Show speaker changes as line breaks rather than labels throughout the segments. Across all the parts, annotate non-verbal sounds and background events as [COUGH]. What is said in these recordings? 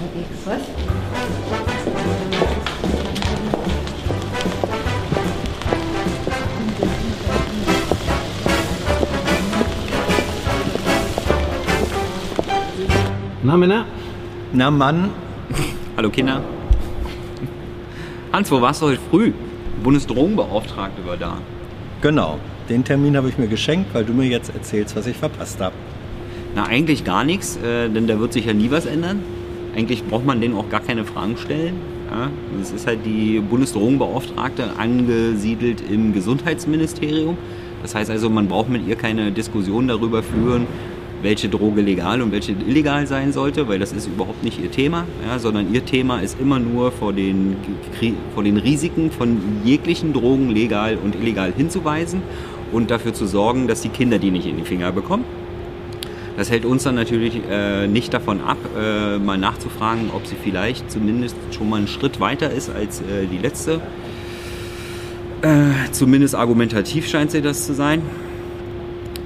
Was?
Na, Männer?
Na Mann, [LAUGHS]
Hallo Kinder. Hans, wo warst du heute früh? Bundesdrogenbeauftragte war da.
genau. Den Termin habe ich mir geschenkt, weil du mir jetzt erzählst, was ich verpasst habe.
Na, eigentlich gar nichts, äh, denn da wird sich ja nie was ändern. Eigentlich braucht man denen auch gar keine Fragen stellen. Das ist halt die Bundesdrogenbeauftragte angesiedelt im Gesundheitsministerium. Das heißt also, man braucht mit ihr keine Diskussion darüber führen, welche Droge legal und welche illegal sein sollte, weil das ist überhaupt nicht ihr Thema, ja, sondern ihr Thema ist immer nur vor den, vor den Risiken von jeglichen Drogen legal und illegal hinzuweisen und dafür zu sorgen, dass die Kinder die nicht in die Finger bekommen. Das hält uns dann natürlich äh, nicht davon ab, äh, mal nachzufragen, ob sie vielleicht zumindest schon mal einen Schritt weiter ist als äh, die letzte. Äh, zumindest argumentativ scheint sie das zu sein.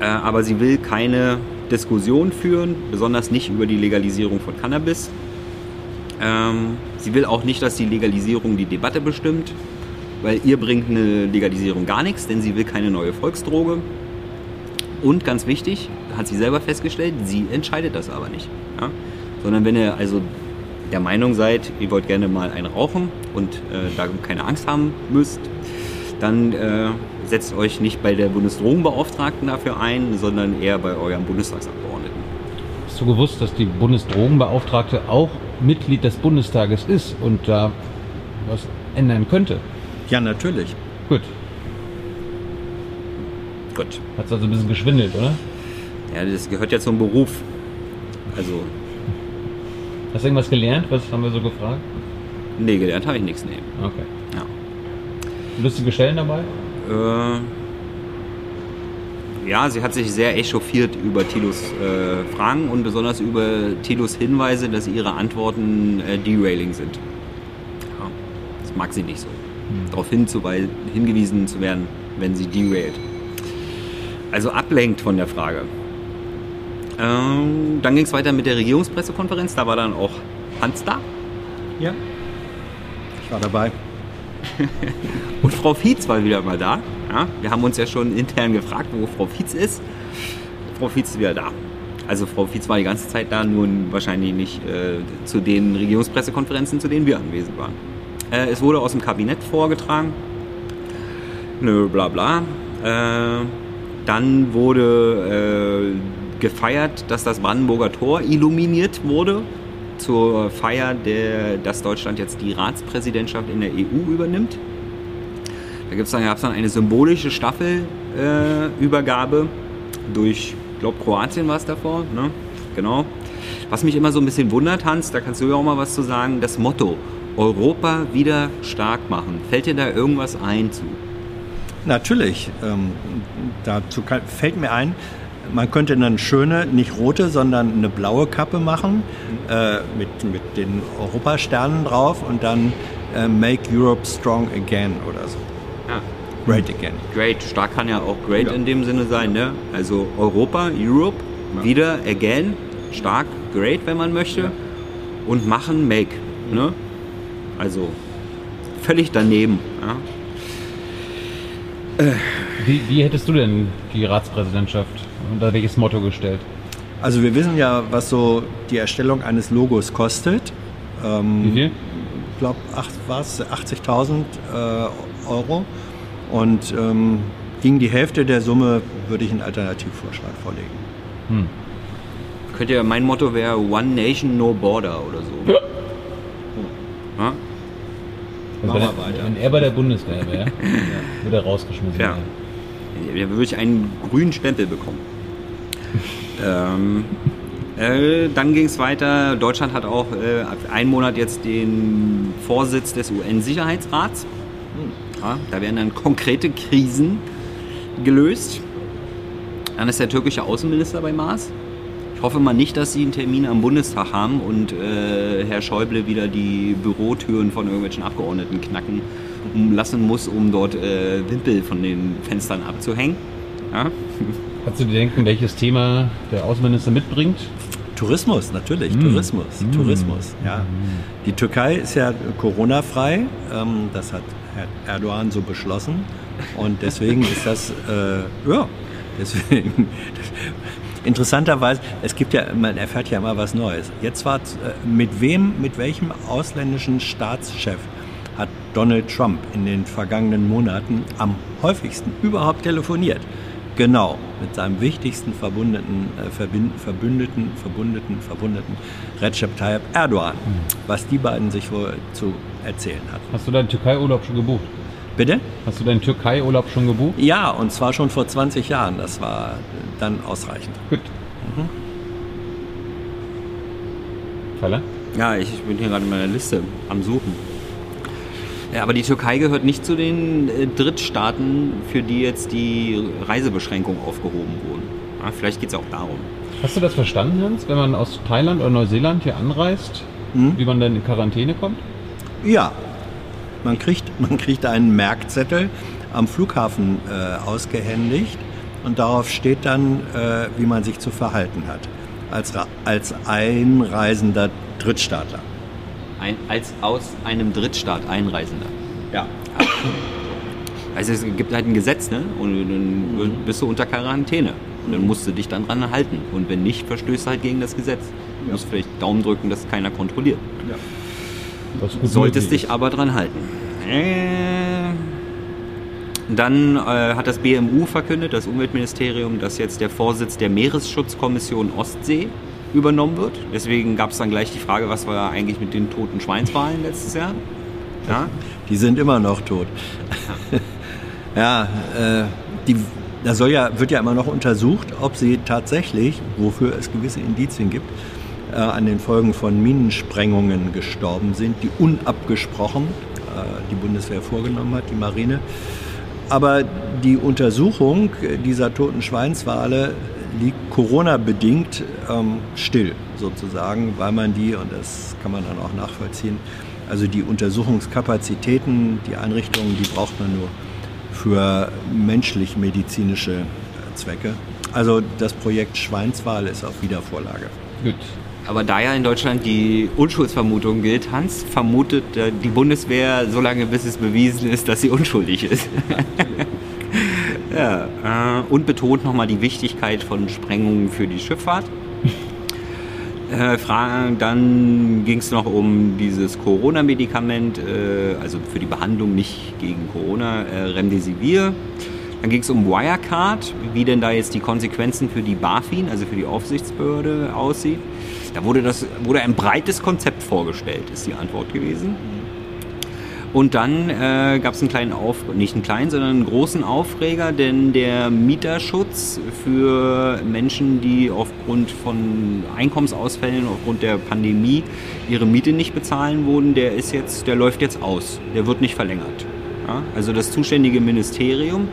Äh, aber sie will keine Diskussion führen, besonders nicht über die Legalisierung von Cannabis. Ähm, sie will auch nicht, dass die Legalisierung die Debatte bestimmt, weil ihr bringt eine Legalisierung gar nichts, denn sie will keine neue Volksdroge. Und ganz wichtig, hat sie selber festgestellt, sie entscheidet das aber nicht. Ja? Sondern wenn ihr also der Meinung seid, ihr wollt gerne mal einen rauchen und äh, da keine Angst haben müsst, dann äh, setzt euch nicht bei der Bundesdrogenbeauftragten dafür ein, sondern eher bei eurem Bundestagsabgeordneten.
Hast du gewusst, dass die Bundesdrogenbeauftragte auch Mitglied des Bundestages ist und da was ändern könnte?
Ja, natürlich.
Gut.
Gut.
Hat also ein bisschen geschwindelt, oder?
Ja, das gehört ja zum Beruf. Also,
Hast du irgendwas gelernt? Was haben wir so gefragt?
nee, gelernt habe ich nichts, nee.
Okay.
Ja.
Lustige Stellen dabei?
Äh, ja, sie hat sich sehr echauffiert über Tilos äh, Fragen und besonders über Tilos Hinweise, dass ihre Antworten äh, derailing sind. Ja, das mag sie nicht so. Darauf hinzuwei- hingewiesen zu werden, wenn sie derailt. Also ablenkt von der Frage. Ähm, dann ging es weiter mit der Regierungspressekonferenz. Da war dann auch Hans da.
Ja. Ich war dabei. [LAUGHS]
Und Frau Fietz war wieder mal da. Ja, wir haben uns ja schon intern gefragt, wo Frau Fietz ist. Frau Fietz ist wieder da. Also Frau Fietz war die ganze Zeit da, nur wahrscheinlich nicht äh, zu den Regierungspressekonferenzen, zu denen wir anwesend waren. Äh, es wurde aus dem Kabinett vorgetragen. Nö, bla bla. Äh, dann wurde äh, gefeiert, dass das Brandenburger Tor illuminiert wurde zur Feier, der, dass Deutschland jetzt die Ratspräsidentschaft in der EU übernimmt. Da dann, gab es dann eine symbolische Staffelübergabe äh, durch, ich glaube, Kroatien war es davor. Ne? Genau. Was mich immer so ein bisschen wundert, Hans, da kannst du ja auch mal was zu sagen, das Motto Europa wieder stark machen. Fällt dir da irgendwas ein zu?
Natürlich. Ähm, dazu kann, fällt mir ein, man könnte eine schöne, nicht rote, sondern eine blaue Kappe machen äh, mit, mit den Europasternen drauf und dann äh, Make Europe Strong Again oder so.
Ja.
Great Again.
Great, stark kann ja auch great
Ja.
in dem Sinne sein, ne? Also Europa, Europe,
Ja.
wieder again, stark, great, wenn man möchte.
Ja.
Und machen, make, ne? Also völlig daneben, ja?
Wie, wie hättest du denn die Ratspräsidentschaft unter welches Motto gestellt?
Also wir wissen ja, was so die Erstellung eines Logos kostet. Ähm,
Wie viel?
Ich glaube, war es 80.000 äh, Euro. Und ähm, gegen die Hälfte der Summe würde ich einen Alternativvorschlag vorlegen.
Hm.
Könnte ja, mein Motto wäre One Nation, No Border oder so.
Ja?
Machen wir weiter.
er, wenn er bei der Bundeswehr wäre, würde er rausgeschmissen
Ja.
werden.
Da würde ich einen grünen Stempel bekommen. [LAUGHS] ähm, äh, dann ging es weiter. Deutschland hat auch äh, ab einen Monat jetzt den Vorsitz des UN-Sicherheitsrats. Ja, da werden dann konkrete Krisen gelöst. Dann ist der türkische Außenminister bei Mars. Ich hoffe mal nicht, dass sie einen Termin am Bundestag haben und äh, Herr Schäuble wieder die Bürotüren von irgendwelchen Abgeordneten knacken lassen muss, um dort äh, Wimpel von den Fenstern abzuhängen. Ja?
Kannst du dir denken, welches Thema der Außenminister mitbringt?
Tourismus, natürlich, Tourismus, Tourismus, ja. Die Türkei ist ja Corona-frei, ähm, das hat Herr Erdogan so beschlossen und deswegen ist das, äh, ja, deswegen, interessanterweise, es gibt ja, man erfährt ja immer was Neues. Jetzt war, äh, mit wem, mit welchem ausländischen Staatschef hat Donald Trump in den vergangenen Monaten am häufigsten überhaupt telefoniert? Genau, mit seinem wichtigsten Verbündeten, äh, Verbündeten, Verbündeten, Verbündeten, Recep Tayyip Erdogan, was die beiden sich wohl zu erzählen hatten.
Hast du deinen Türkei-Urlaub schon gebucht?
Bitte?
Hast du deinen Türkei-Urlaub schon gebucht?
Ja, und zwar schon vor 20 Jahren. Das war dann ausreichend.
Gut. Faller?
Ja, ich bin hier gerade in meiner Liste am Suchen. Ja, aber die Türkei gehört nicht zu den äh, Drittstaaten, für die jetzt die Reisebeschränkungen aufgehoben wurden. Ja, vielleicht geht es auch darum.
Hast du das verstanden, Hans, wenn man aus Thailand oder Neuseeland hier anreist, wie man dann in Quarantäne kommt?
Ja, man kriegt, [LAUGHS] man kriegt einen Merkzettel am Flughafen äh, ausgehändigt und darauf steht dann, äh, wie man sich zu verhalten hat als, als einreisender Drittstaatler.
Ein, als aus einem Drittstaat Einreisender.
Ja. [CLEARS THROAT]
Also es gibt halt ein Gesetz, ne? Und dann bist du unter Quarantäne. Und dann musst du dich dann dran halten. Und wenn nicht, verstößt du halt gegen das Gesetz. Du musst vielleicht Daumen drücken, dass keiner kontrolliert.
Gut
Solltest dich aber dran halten. Äh, Dann äh, hat das BMU verkündet, das Umweltministerium, dass jetzt der Vorsitz der Meeresschutzkommission Ostsee übernommen wird. Deswegen gab es dann gleich die Frage, was war eigentlich mit den toten Schweinswahlen letztes Jahr? Ja,
Die sind immer noch tot. ja, äh, die, da soll ja, wird ja immer noch untersucht, ob sie tatsächlich, wofür es gewisse Indizien gibt, äh, an den Folgen von Minensprengungen gestorben sind, die unabgesprochen äh, die Bundeswehr vorgenommen hat, die Marine. Aber die Untersuchung dieser toten Schweinswale liegt Corona-bedingt ähm, still, sozusagen, weil man die, und das kann man dann auch nachvollziehen, also die Untersuchungskapazitäten, die Einrichtungen, die braucht man nur für menschlich-medizinische Zwecke. Also das Projekt Schweinswal ist auf Wiedervorlage.
Gut.
Aber da ja in Deutschland die Unschuldsvermutung gilt, Hans vermutet äh, die Bundeswehr so lange, bis es bewiesen ist, dass sie unschuldig ist. ja, [LAUGHS] äh, und betont nochmal die Wichtigkeit von Sprengungen für die Schifffahrt. [LAUGHS] Äh, dann ging es noch um dieses Corona-Medikament, äh, also für die Behandlung nicht gegen Corona, Remdesivir. Dann ging es um Wirecard, wie denn da jetzt die Konsequenzen für die BaFin, also für die Aufsichtsbehörde, aussieht. Da wurde, das, wurde ein breites Konzept vorgestellt, ist die Antwort gewesen. Und dann äh, gab es einen kleinen Aufreger, nicht einen kleinen, sondern einen großen Aufreger, denn der Mieterschutz für Menschen, die aufgrund von Einkommensausfällen, aufgrund der Pandemie ihre Miete nicht bezahlen wurden, der ist jetzt, der läuft jetzt aus. Der wird nicht verlängert. Ja? Also das zuständige Ministerium,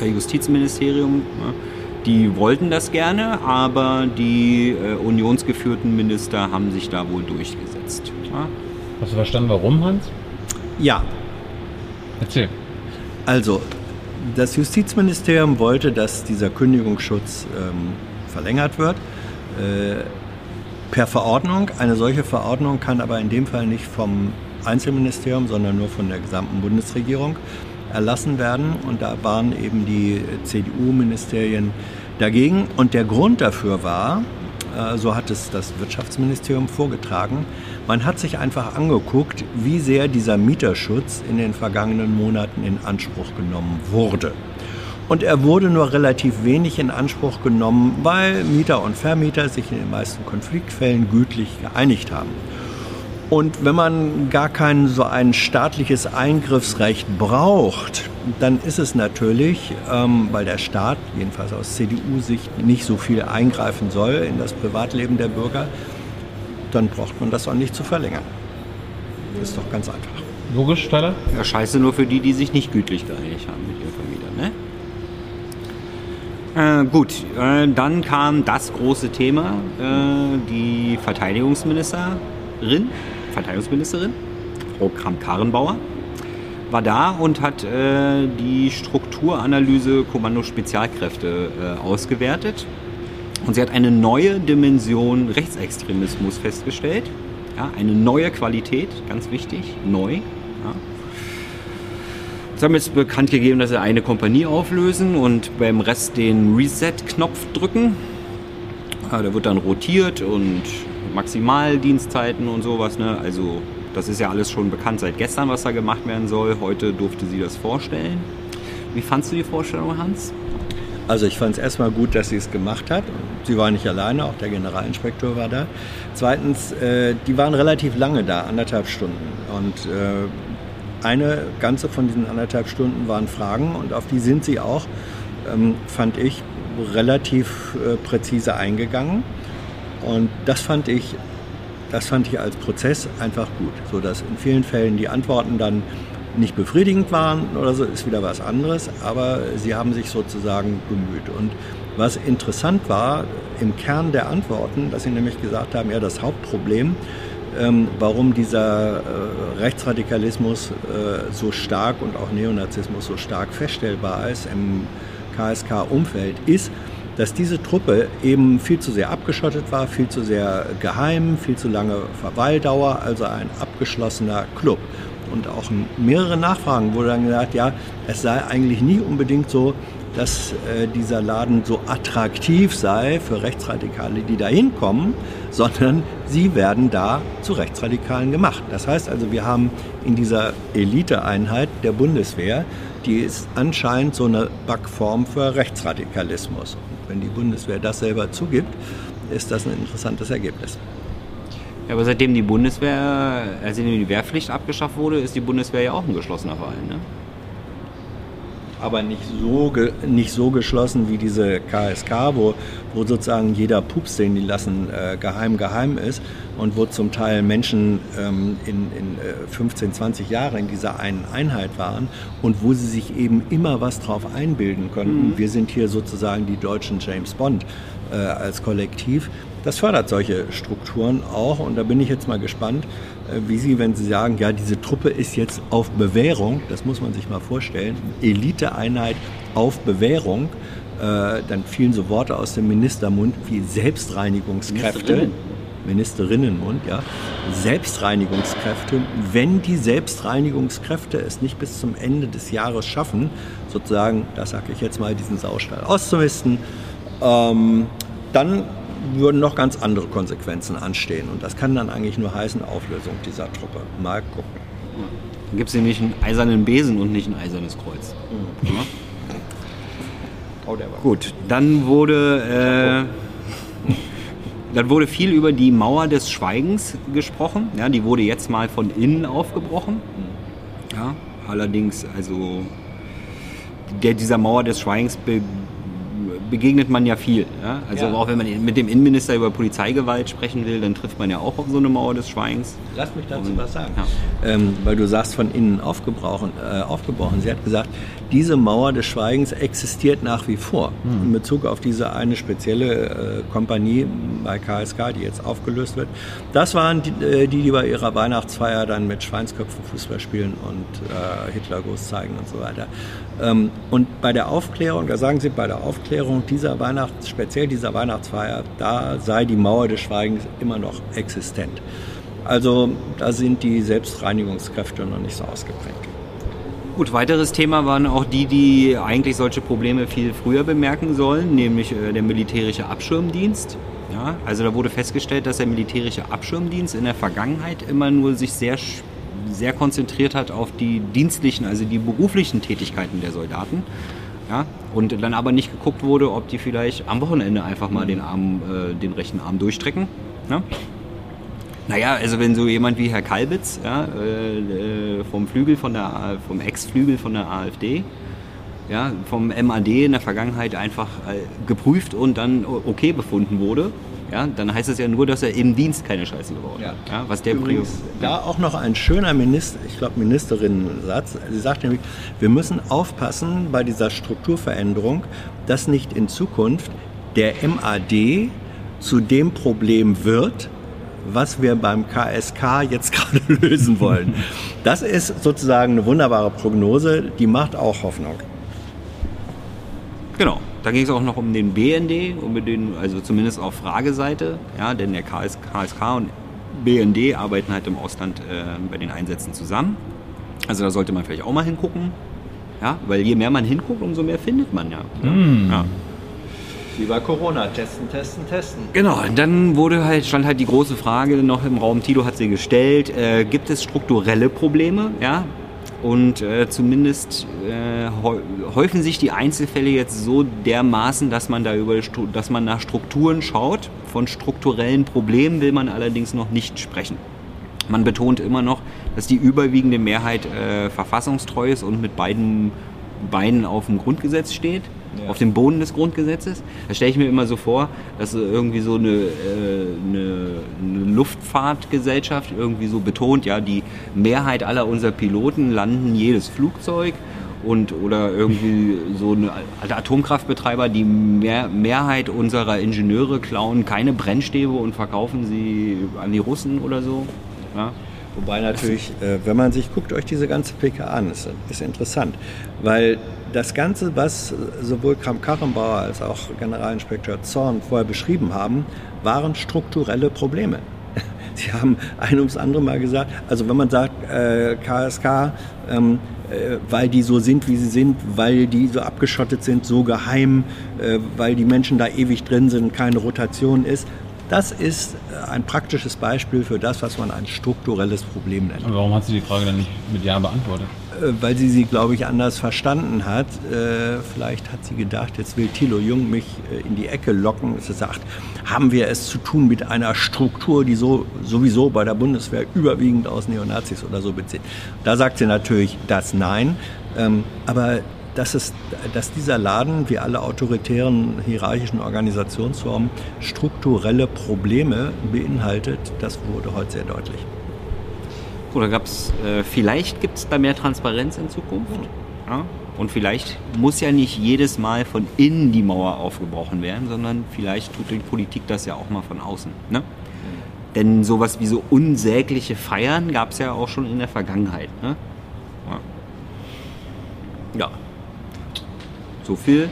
Justizministerium, ja, die wollten das gerne, aber die äh, unionsgeführten Minister haben sich da wohl durchgesetzt. Ja?
Hast du verstanden, warum, Hans?
Ja,
Erzähl.
Also, das Justizministerium wollte, dass dieser Kündigungsschutz ähm, verlängert wird. Äh, per Verordnung. Eine solche Verordnung kann aber in dem Fall nicht vom Einzelministerium, sondern nur von der gesamten Bundesregierung erlassen werden. Und da waren eben die CDU-Ministerien dagegen. Und der Grund dafür war, äh, so hat es das Wirtschaftsministerium vorgetragen, man hat sich einfach angeguckt, wie sehr dieser Mieterschutz in den vergangenen Monaten in Anspruch genommen wurde. Und er wurde nur relativ wenig in Anspruch genommen, weil Mieter und Vermieter sich in den meisten Konfliktfällen gütlich geeinigt haben. Und wenn man gar kein so ein staatliches Eingriffsrecht braucht, dann ist es natürlich, ähm, weil der Staat, jedenfalls aus CDU-Sicht, nicht so viel eingreifen soll in das Privatleben der Bürger, dann braucht man das auch nicht zu verlängern. Das ist doch ganz einfach.
Logisch, Tyler?
Ja, scheiße nur für die, die sich nicht gütlich geeinigt haben mit ihren Vermietern, ne? Äh, gut, äh, dann kam das große Thema, äh, die Verteidigungsministerin, Verteidigungsministerin, Frau Kramp-Karrenbauer, war da und hat äh, die Strukturanalyse Kommando Spezialkräfte äh, ausgewertet. Und sie hat eine neue Dimension Rechtsextremismus festgestellt. Ja, eine neue Qualität, ganz wichtig, neu. Ja. Sie haben jetzt bekannt gegeben, dass sie eine Kompanie auflösen und beim Rest den Reset-Knopf drücken. Ja, der wird dann rotiert und Maximaldienstzeiten und sowas. Ne? Also das ist ja alles schon bekannt seit gestern, was da gemacht werden soll. Heute durfte sie das vorstellen. Wie fandst du die Vorstellung, Hans?
Also ich fand es erstmal gut, dass sie es gemacht hat. Sie war nicht alleine, auch der Generalinspektor war da. Zweitens, äh, die waren relativ lange da, anderthalb Stunden. Und äh, eine ganze von diesen anderthalb Stunden waren Fragen und auf die sind sie auch, ähm, fand ich, relativ äh, präzise eingegangen. Und das fand ich, das fand ich als Prozess einfach gut, sodass in vielen Fällen die Antworten dann nicht befriedigend waren oder so, ist wieder was anderes, aber sie haben sich sozusagen bemüht. Und was interessant war im Kern der Antworten, dass sie nämlich gesagt haben, ja, das Hauptproblem, ähm, warum dieser äh, Rechtsradikalismus äh, so stark und auch Neonazismus so stark feststellbar ist im KSK-Umfeld, ist, dass diese Truppe eben viel zu sehr abgeschottet war, viel zu sehr geheim, viel zu lange Verweildauer, also ein abgeschlossener Club. Und auch mehrere Nachfragen wurde dann gesagt, ja, es sei eigentlich nie unbedingt so, dass äh, dieser Laden so attraktiv sei für Rechtsradikale, die da hinkommen, [LAUGHS] sondern sie werden da zu Rechtsradikalen gemacht. Das heißt also, wir haben in dieser Eliteeinheit der Bundeswehr, die ist anscheinend so eine Backform für Rechtsradikalismus. Und wenn die Bundeswehr das selber zugibt, ist das ein interessantes Ergebnis.
Ja, aber seitdem die Bundeswehr, also die Wehrpflicht abgeschafft wurde, ist die Bundeswehr ja auch ein geschlossener Verein, ne?
Aber nicht so, nicht so geschlossen wie diese KSK, wo, wo sozusagen jeder Pups, den die lassen, äh, geheim geheim ist und wo zum Teil Menschen ähm, in, in äh, 15, 20 Jahre in dieser einen Einheit waren und wo sie sich eben immer was drauf einbilden konnten. Mhm. Wir sind hier sozusagen die deutschen James Bond äh, als Kollektiv. Das fördert solche Strukturen auch und da bin ich jetzt mal gespannt, äh, wie Sie, wenn Sie sagen, ja, diese Truppe ist jetzt auf Bewährung, das muss man sich mal vorstellen, Eliteeinheit auf Bewährung, äh, dann fielen so Worte aus dem Ministermund wie Selbstreinigungskräfte. Ministerinnen. Ministerinnenmund, ja, Selbstreinigungskräfte, wenn die Selbstreinigungskräfte es nicht bis zum Ende des Jahres schaffen, sozusagen, das sage ich jetzt mal, diesen Saustall auszumisten, ähm, dann würden noch ganz andere Konsequenzen anstehen. Und das kann dann eigentlich nur heißen Auflösung dieser Truppe. Mal gucken.
Dann gibt es nämlich einen eisernen Besen und nicht ein eisernes Kreuz. Mhm. Ja? Oh, Gut, dann wurde, äh, dann wurde viel über die Mauer des Schweigens gesprochen. Ja, die wurde jetzt mal von innen aufgebrochen. Mhm. Ja, allerdings, also der, dieser Mauer des Schweigens be begegnet man ja viel. Ja? Also ja. auch wenn man mit dem Innenminister über Polizeigewalt sprechen will, dann trifft man ja auch auf so eine Mauer des Schweigens.
Lass mich dazu Und, was sagen. Ja. Ähm, weil du sagst, von innen aufgebrochen, äh, aufgebrochen. Sie hat gesagt, diese Mauer des Schweigens existiert nach wie vor. Hm. In Bezug auf diese eine spezielle äh, Kompanie bei KSK, die jetzt aufgelöst wird. Das waren die, äh, die, die bei ihrer Weihnachtsfeier dann mit Schweinsköpfen Fußball spielen und äh, Hitlergruß zeigen und so weiter. Ähm, und bei der Aufklärung, da sagen sie, bei der Aufklärung dieser Weihnachts, speziell dieser Weihnachtsfeier, da sei die Mauer des Schweigens immer noch existent. Also da sind die Selbstreinigungskräfte noch nicht so ausgeprägt.
Gut, weiteres Thema waren auch die, die eigentlich solche Probleme viel früher bemerken sollen, nämlich äh, der militärische Abschirmdienst. Ja, also da wurde festgestellt, dass der militärische Abschirmdienst in der Vergangenheit immer nur sich sehr sehr konzentriert hat auf die dienstlichen, also die beruflichen Tätigkeiten der Soldaten. Ja, und dann aber nicht geguckt wurde, ob die vielleicht am Wochenende einfach mal den, Arm, äh, den rechten Arm durchstrecken. Ja? Naja, also wenn so jemand wie Herr Kalbitz ja, äh, vom Flügel von der vom Ex-Flügel von der AfD, ja, vom MAD in der Vergangenheit einfach äh, geprüft und dann okay befunden wurde, ja, dann heißt es ja nur, dass er im Dienst keine Scheiße gebaut hat. Ja. ja. was der
Übrigens, da auch noch ein schöner Minister, ich glaube Ministerinnen-Satz. Sie sagt nämlich, wir müssen aufpassen bei dieser Strukturveränderung, dass nicht in Zukunft der MAD zu dem Problem wird, was wir beim KSK jetzt [LAUGHS] gerade lösen wollen. Das ist sozusagen eine wunderbare Prognose, die macht auch Hoffnung.
Genau. Da ging es auch noch um den BND, um den, also zumindest auf Frageseite, ja, denn der KS, KSK und BND arbeiten halt im Ausland äh, bei den Einsätzen zusammen. Also da sollte man vielleicht auch mal hingucken. Ja, weil je mehr man hinguckt, umso mehr findet man ja.
Mm.
ja.
Wie bei Corona, testen, testen, testen.
Genau, und dann wurde halt, stand halt die große Frage noch im Raum, Tilo hat sie gestellt, äh, gibt es strukturelle Probleme? Ja? Und äh, zumindest äh, häufen sich die Einzelfälle jetzt so dermaßen, dass man da über, dass man nach Strukturen schaut. Von strukturellen Problemen will man allerdings noch nicht sprechen. Man betont immer noch, dass die überwiegende Mehrheit äh, verfassungstreu ist und mit beiden Beinen auf dem Grundgesetz steht ja. auf dem Boden des Grundgesetzes. Da stelle ich mir immer so vor, dass irgendwie so eine, äh, eine, eine, Luftfahrtgesellschaft irgendwie so betont, ja, die Mehrheit aller unserer Piloten landen jedes Flugzeug und oder irgendwie so eine Atomkraftbetreiber, die Mehr, Mehrheit unserer Ingenieure klauen keine Brennstäbe und verkaufen sie an die Russen oder so. Ja.
Wobei natürlich, äh, wenn man sich guckt, euch diese ganze PK an, ist, ist interessant, weil das Ganze, was sowohl Kram-Karrenbauer als auch Generalinspektor Zorn vorher beschrieben haben, waren strukturelle Probleme. [LAUGHS] Sie haben ein ums andere Mal gesagt, also wenn man sagt, äh, KSK, ähm, äh, weil die so sind, wie sie sind, weil die so abgeschottet sind, so geheim, äh, weil die Menschen da ewig drin sind, keine Rotation ist, das ist äh, ein praktisches Beispiel für das, was man ein strukturelles Problem nennt.
Und warum hat sie die Frage dann nicht mit Ja beantwortet?
Äh, weil sie sie, glaube ich, anders verstanden hat. Äh, vielleicht hat sie gedacht, jetzt will Thilo Jung mich in die Ecke locken. Sie sagt, haben wir es zu tun mit einer Struktur, die so sowieso bei der Bundeswehr überwiegend aus Neonazis oder so bezieht. Da sagt sie natürlich das Nein. Ähm, aber dass, es, dass dieser Laden, wie alle autoritären hierarchischen Organisationsformen, strukturelle Probleme beinhaltet, das wurde heute sehr deutlich.
Oder gab es, äh, vielleicht gibt es da mehr Transparenz in Zukunft? Ja? Und vielleicht muss ja nicht jedes Mal von innen die Mauer aufgebrochen werden, sondern vielleicht tut die Politik das ja auch mal von außen. Ne? Denn sowas wie so unsägliche Feiern gab es ja auch schon in der Vergangenheit. Ne? Ja. ja. So viel.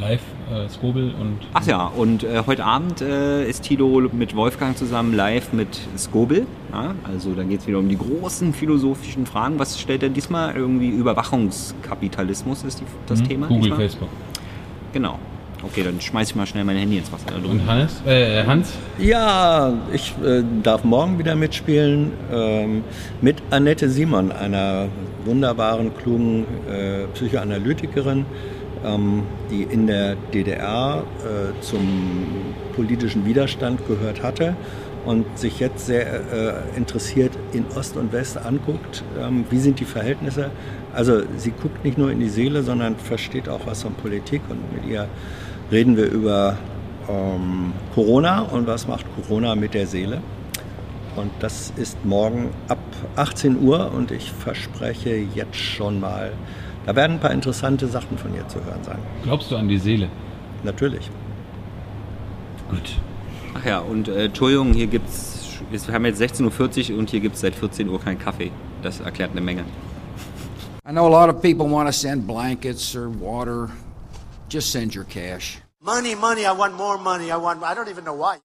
Live, äh, Skobel und.
Ach ja, und äh, heute Abend äh, ist Tilo mit Wolfgang zusammen live mit Skobel. Ja? Also da geht es wieder um die großen philosophischen Fragen. Was stellt er diesmal? Irgendwie Überwachungskapitalismus ist die, das
mhm.
Thema.
Google,
diesmal?
Facebook.
Genau. Okay, dann schmeiß ich mal schnell mein Handy ins Wasser.
Und Hannes? Äh, Hans?
Ja, ich äh, darf morgen wieder mitspielen ähm, mit Annette Simon, einer wunderbaren, klugen äh, Psychoanalytikerin die in der DDR äh, zum politischen Widerstand gehört hatte und sich jetzt sehr äh, interessiert in Ost und West anguckt, ähm, wie sind die Verhältnisse. Also sie guckt nicht nur in die Seele, sondern versteht auch was von Politik und mit ihr reden wir über ähm, Corona und was macht Corona mit der Seele. Und das ist morgen ab 18 Uhr und ich verspreche jetzt schon mal da werden ein paar interessante Sachen von ihr zu hören sein.
Glaubst du an die Seele?
Natürlich.
Gut. Ach ja, und äh, Entschuldigung, hier gibt's, wir haben jetzt 16.40 Uhr und hier gibt es seit 14 Uhr keinen Kaffee. Das erklärt eine Menge.
I know a lot of people want to send blankets or water. Just send your cash.
Money, money, I want more money. I want I don't even know why.